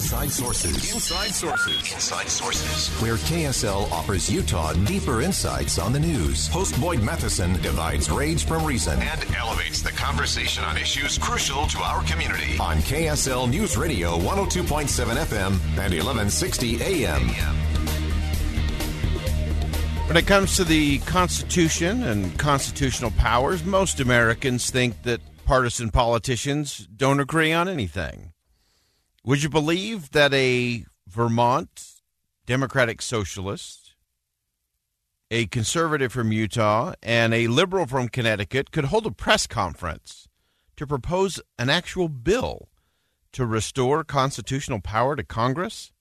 Inside Sources. Inside Sources. Inside Sources. Where KSL offers Utah deeper insights on the news. Host Boyd Matheson divides rage from reason and elevates the conversation on issues crucial to our community. On KSL News Radio 102.7 FM and 1160 AM. When it comes to the Constitution and constitutional powers, most Americans think that partisan politicians don't agree on anything. Would you believe that a Vermont Democratic Socialist, a conservative from Utah, and a liberal from Connecticut could hold a press conference to propose an actual bill to restore constitutional power to Congress?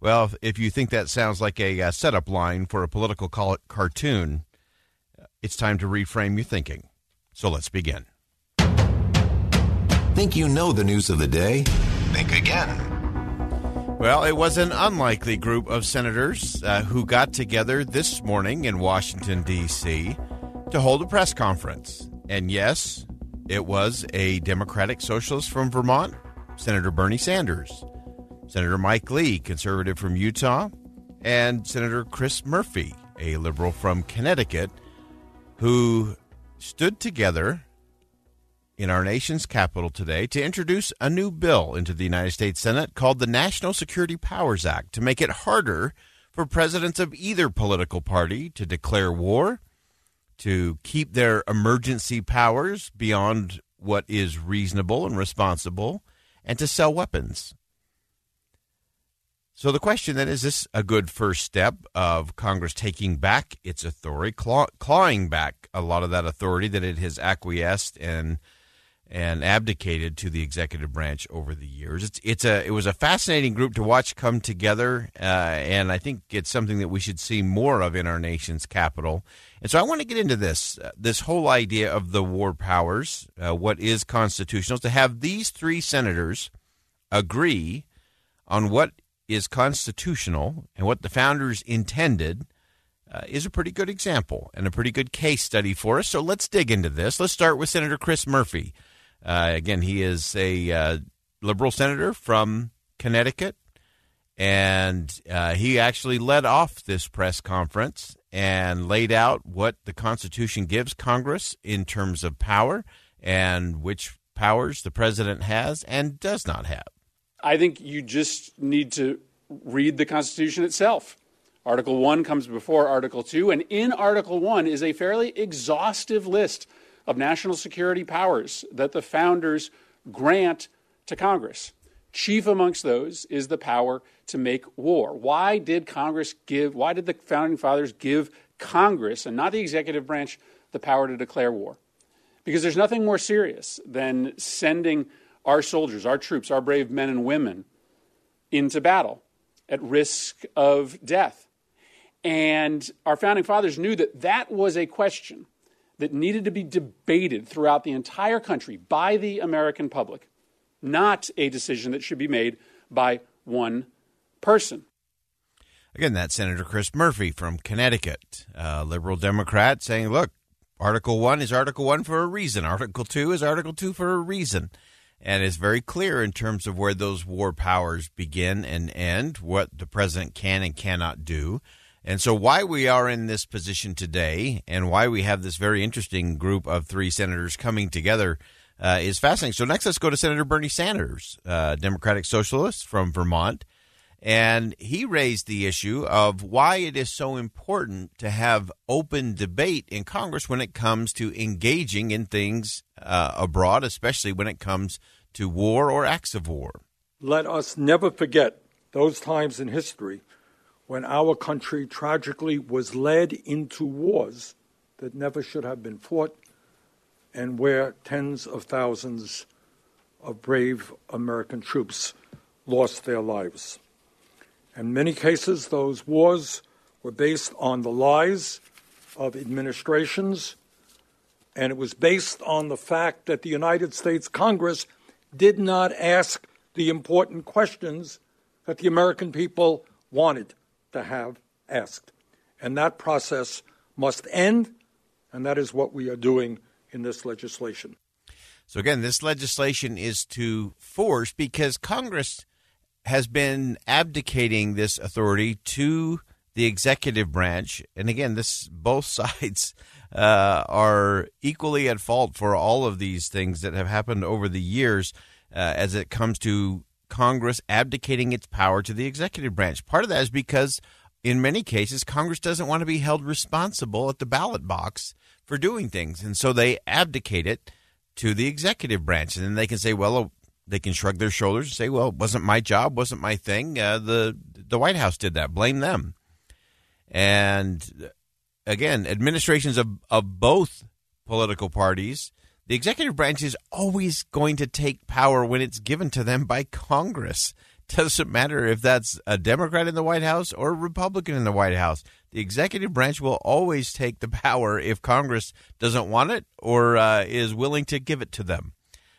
Well, if you think that sounds like a, uh, setup line for a political cartoon, it's time to reframe your thinking. So let's begin. Think you know the news of the day? Think again. Well, it was an unlikely group of senators uh, who got together this morning in Washington, D.C. to hold a press conference. And yes, it was a Democratic Socialist from Vermont, Senator Bernie Sanders, Senator Mike Lee, conservative from Utah, and Senator Chris Murphy, a liberal from Connecticut, who stood together in our nation's capital today to introduce a new bill into the United States Senate called the National Security Powers Act to make it harder for presidents of either political party to declare war, to keep their emergency powers beyond what is reasonable and responsible, and to sell weapons. So the question then is this a good first step of Congress taking back its authority, claw- clawing back a lot of that authority that it has acquiesced and and abdicated to the executive branch over the years. It's it's a it was a fascinating group to watch come together, uh, and I think it's something that we should see more of in our nation's capital. And so I want to get into this uh, this whole idea of the war powers, uh, what is constitutional, to have these three senators agree on what is constitutional and what the founders intended. Uh, is a pretty good example and a pretty good case study for us. So let's dig into this. Let's start with Senator Chris Murphy. Uh, again, he is a uh, liberal senator from Connecticut, and uh, he actually led off this press conference and laid out what the Constitution gives Congress in terms of power and which powers the president has and does not have. I think you just need to read the Constitution itself. Article 1 comes before Article 2, and in Article 1 is a fairly exhaustive list of national security powers that the founders grant to Congress. Chief amongst those is the power to make war. Why did Congress give, why did the founding fathers give Congress and not the executive branch the power to declare war? Because there's nothing more serious than sending our soldiers, our troops, our brave men and women into battle at risk of death. And our founding fathers knew that that was a question that needed to be debated throughout the entire country by the American public, not a decision that should be made by one person. Again, that's Senator Chris Murphy from Connecticut, a liberal Democrat, saying, look, Article 1 is Article 1 for a reason. Article 2 is Article 2 for a reason. And it's very clear in terms of where those war powers begin and end, what the president can and cannot do. And so, why we are in this position today and why we have this very interesting group of three senators coming together uh, is fascinating. So, next, let's go to Senator Bernie Sanders, uh, Democratic Socialist from Vermont. And he raised the issue of why it is so important to have open debate in Congress when it comes to engaging in things uh, abroad, especially when it comes to war or acts of war. Let us never forget those times in history when our country tragically was led into wars that never should have been fought and where tens of thousands of brave American troops lost their lives. In many cases, those wars were based on the lies of administrations, and it was based on the fact that the United States Congress did not ask the important questions that the American people wanted to have asked. And that process must end, and that is what we are doing in this legislation. So, again, this legislation is to force because Congress has been abdicating this authority to the executive branch. And again, this both sides uh, are equally at fault for all of these things that have happened over the years uh, as it comes to Congress abdicating its power to the executive branch. Part of that is because, in many cases, Congress doesn't want to be held responsible at the ballot box for doing things. And so they abdicate it to the executive branch. And then they can say, well, they can shrug their shoulders and say, well, it wasn't my job, wasn't my thing. Uh, the, the White House did that. Blame them. And again, administrations of, of both political parties the executive branch is always going to take power when it's given to them by Congress. Doesn't matter if that's a Democrat in the White House or a Republican in the White House. The executive branch will always take the power if Congress doesn't want it or uh, is willing to give it to them.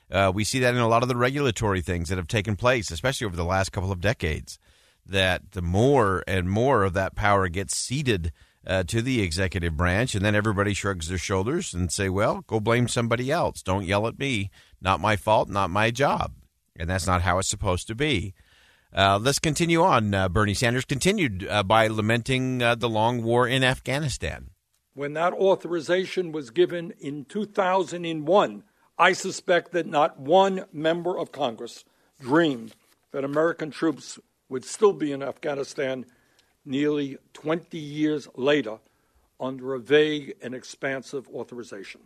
Uh, we see that in a lot of the regulatory things that have taken place, especially over the last couple of decades. That the more and more of that power gets ceded uh, to the executive branch, and then everybody shrugs their shoulders and say, "Well, go blame somebody else. Don't yell at me. Not my fault. Not my job." And that's not how it's supposed to be. Uh, let's continue on. Uh, Bernie Sanders continued uh, by lamenting uh, the long war in Afghanistan. When that authorization was given in 2001, I suspect that not one member of Congress dreamed that American troops would still be in Afghanistan nearly 20 years later under a vague and expansive authorization.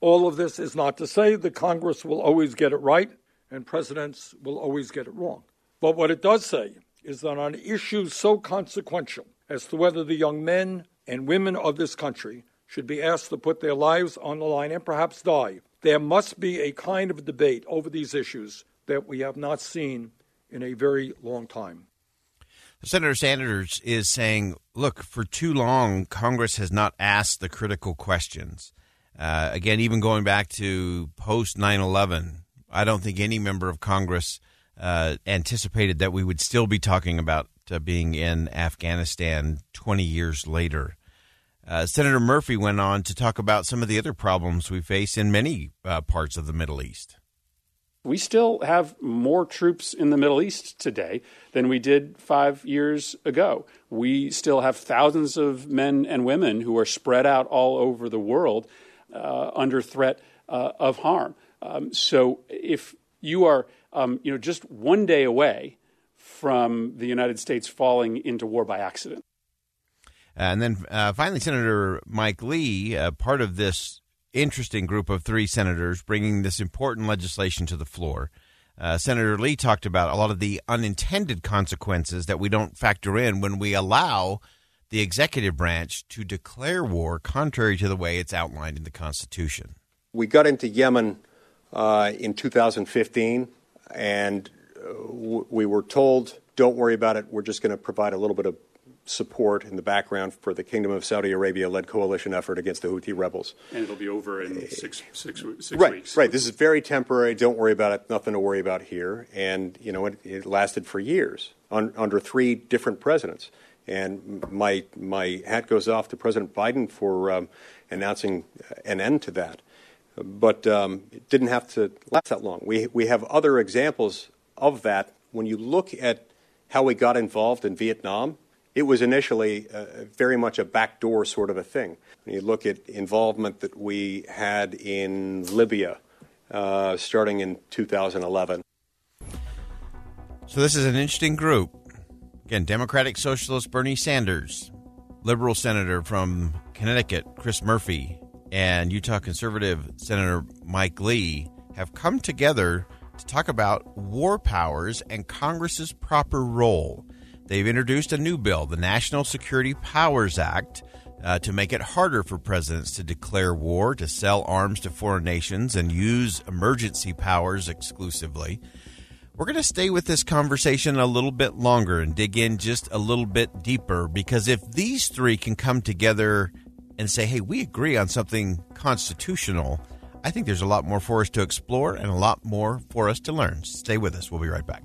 All of this is not to say that Congress will always get it right and presidents will always get it wrong. But what it does say is that on issues so consequential as to whether the young men and women of this country should be asked to put their lives on the line and perhaps die, there must be a kind of debate over these issues that we have not seen in a very long time. Senator Sanders is saying, look, for too long, Congress has not asked the critical questions. Uh, again, even going back to post 9 11, I don't think any member of Congress uh, anticipated that we would still be talking about uh, being in Afghanistan 20 years later. Uh, Senator Murphy went on to talk about some of the other problems we face in many uh, parts of the Middle East we still have more troops in the Middle East today than we did five years ago. We still have thousands of men and women who are spread out all over the world uh, under threat uh, of harm. Um, so if you are, um, you know, just one day away from the United States falling into war by accident. And then uh, finally, Senator Mike Lee, uh, part of this interesting group of three senators bringing this important legislation to the floor. Uh, Senator Lee talked about a lot of the unintended consequences that we don't factor in when we allow the executive branch to declare war contrary to the way it's outlined in the Constitution. We got into Yemen uh, in 2015, and uh, w- we were told, don't worry about it, we're just going to provide a little bit of support in the background for the Kingdom of Saudi Arabia led coalition effort against the Houthi rebels. And it'll be over in six, six, six right, weeks. Right. Right. This is very temporary. Don't worry about it. Nothing to worry about here. And, you know, it, it lasted for years un, under three different presidents. And my, my hat goes off to President Biden for um, announcing an end to that. But um, it didn't have to last that long. We, we have other examples of that. When you look at how we got involved in Vietnam, it was initially uh, very much a backdoor sort of a thing. When you look at involvement that we had in Libya uh, starting in 2011. So, this is an interesting group. Again, Democratic Socialist Bernie Sanders, liberal senator from Connecticut, Chris Murphy, and Utah conservative Senator Mike Lee have come together to talk about war powers and Congress's proper role. They've introduced a new bill, the National Security Powers Act, uh, to make it harder for presidents to declare war, to sell arms to foreign nations, and use emergency powers exclusively. We're going to stay with this conversation a little bit longer and dig in just a little bit deeper because if these three can come together and say, hey, we agree on something constitutional, I think there's a lot more for us to explore and a lot more for us to learn. Stay with us. We'll be right back.